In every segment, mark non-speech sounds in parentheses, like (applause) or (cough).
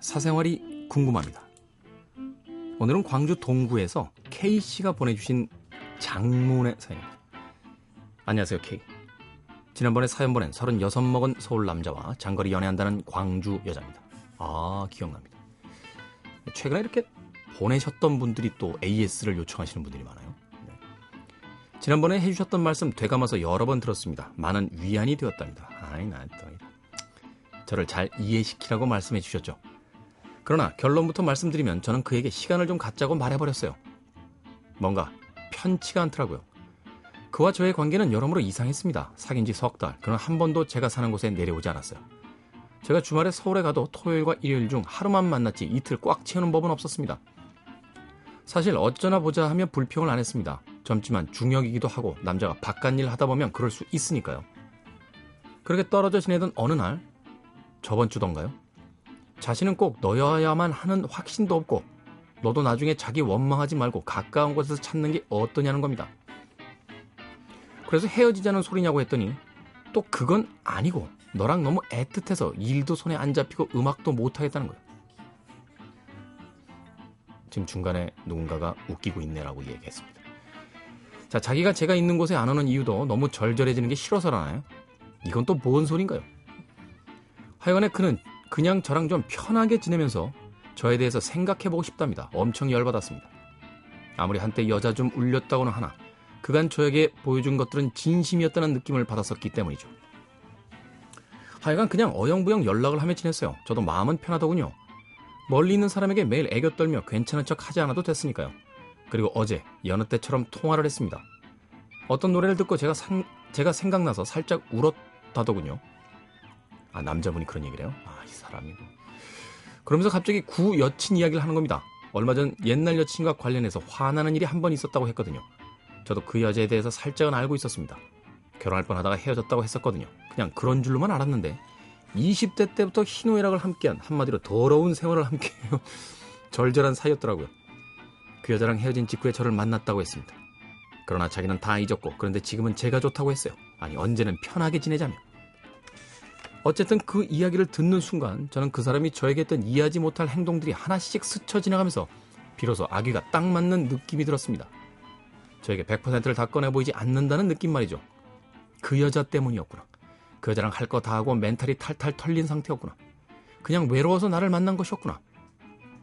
사생활이 궁금합니다. 오늘은 광주 동구에서 K씨가 보내주신 장문의 사연입니다. 안녕하세요, K. 지난번에 사연 보낸 36 먹은 서울 남자와 장거리 연애한다는 광주 여자입니다. 아, 기억납니다. 최근에 이렇게 보내셨던 분들이 또 AS를 요청하시는 분들이 많아요. 네. 지난번에 해주셨던 말씀 되감아서 여러 번 들었습니다. 많은 위안이 되었답니다. 아이, 나 또. 저를 잘 이해시키라고 말씀해 주셨죠. 그러나 결론부터 말씀드리면 저는 그에게 시간을 좀 갖자고 말해버렸어요. 뭔가 편치가 않더라고요. 그와 저의 관계는 여러모로 이상했습니다. 사귄 지 석 달. 그는 한 번도 제가 사는 곳에 내려오지 않았어요. 제가 주말에 서울에 가도 토요일과 일요일 중 하루만 만났지 이틀 꽉 채우는 법은 없었습니다. 사실 어쩌나 보자 하면 불평을 안 했습니다. 젊지만 중역이기도 하고 남자가 바깥 일 하다 보면 그럴 수 있으니까요. 그렇게 떨어져 지내던 어느 날 저번 주던가요? 자신은 꼭 너여야만 하는 확신도 없고 너도 나중에 자기 원망하지 말고 가까운 곳에서 찾는 게 어떠냐는 겁니다. 그래서 헤어지자는 소리냐고 했더니 또 그건 아니고 너랑 너무 애틋해서 일도 손에 안 잡히고 음악도 못 하겠다는 거예요. 지금 중간에 누군가가 웃기고 있네라고 얘기했습니다. 자, 자기가 제가 있는 곳에 안 오는 이유도 너무 절절해지는 게 싫어서라나요? 이건 또 뭔 소린가요? 하여간에 그는 그냥 저랑 좀 편하게 지내면서 저에 대해서 생각해보고 싶답니다. 엄청 열받았습니다. 아무리 한때 여자 좀 울렸다고는 하나 그간 저에게 보여준 것들은 진심이었다는 느낌을 받았었기 때문이죠. 하여간 그냥 어영부영 연락을 하며 지냈어요. 저도 마음은 편하더군요. 멀리 있는 사람에게 매일 애교 떨며 괜찮은 척 하지 않아도 됐으니까요. 그리고 어제 여느 때처럼 통화를 했습니다. 어떤 노래를 듣고 제가 상, 제가 생각나서 살짝 울었다더군요. 아, 남자분이 그런 얘기를 해요? 아, 이 사람이. 그러면서 갑자기 구 여친 이야기를 하는 겁니다. 얼마 전 옛날 여친과 관련해서 화나는 일이 한 번 있었다고 했거든요. 저도 그 여자에 대해서 살짝은 알고 있었습니다. 결혼할 뻔 하다가 헤어졌다고 했었거든요. 그냥 그런 줄로만 알았는데 20대 때부터 희노애락을 함께한 한마디로 더러운 생활을 함께해요. (laughs) 절절한 사이였더라고요. 그 여자랑 헤어진 직후에 저를 만났다고 했습니다. 그러나 자기는 다 잊었고 그런데 지금은 제가 좋다고 했어요. 아니 언제는 편하게 지내자며. 어쨌든 그 이야기를 듣는 순간 저는 그 사람이 저에게 했던 이해하지 못할 행동들이 하나씩 스쳐 지나가면서 비로소 아기가 딱 맞는 느낌이 들었습니다. 저에게 100%를 다 꺼내 보이지 않는다는 느낌 말이죠. 그 여자 때문이었구나. 그 여자랑 할 거 다 하고 멘탈이 탈탈 털린 상태였구나. 그냥 외로워서 나를 만난 것이었구나.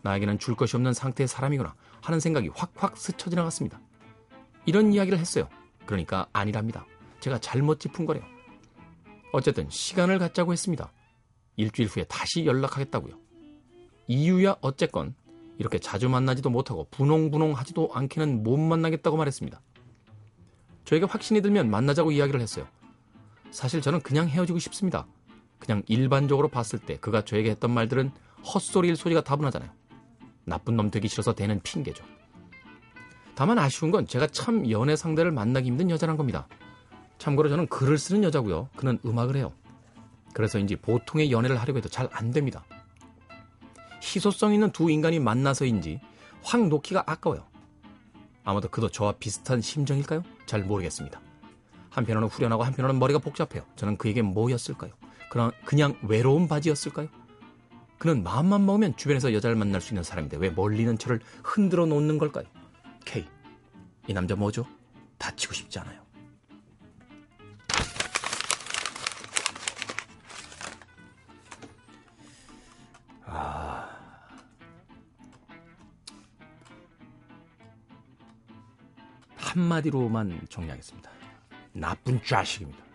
나에게는 줄 것이 없는 상태의 사람이구나 하는 생각이 확확 스쳐 지나갔습니다. 이런 이야기를 했어요. 그러니까 아니랍니다. 제가 잘못 짚은 거래요. 어쨌든 시간을 갖자고 했습니다. 일주일 후에 다시 연락하겠다고요. 이유야 어쨌건 이렇게 자주 만나지도 못하고 분홍분홍 하지도 않게는 못 만나겠다고 말했습니다. 저에게 확신이 들면 만나자고 이야기를 했어요. 사실 저는 그냥 헤어지고 싶습니다. 그냥 일반적으로 봤을 때 그가 저에게 했던 말들은 헛소리일 소리가 다분하잖아요. 나쁜 놈 되기 싫어서 되는 핑계죠. 다만 아쉬운 건 제가 참 연애 상대를 만나기 힘든 여자란 겁니다. 참고로 저는 글을 쓰는 여자고요. 그는 음악을 해요. 그래서인지 보통의 연애를 하려고 해도 잘 안 됩니다. 희소성 있는 두 인간이 만나서인지 확 놓기가 아까워요. 아마도 그도 저와 비슷한 심정일까요? 잘 모르겠습니다. 한편으로는 후련하고 한편으로는 머리가 복잡해요. 저는 그에게 뭐였을까요? 그냥, 그냥 외로운 바지였을까요? 그는 마음만 먹으면 주변에서 여자를 만날 수 있는 사람인데 왜 멀리 있는 저를 흔들어 놓는 걸까요? K, 이 남자 뭐죠? 다치고 싶지 않아요. 한마디로만 정리하겠습니다. 나쁜 자식입니다.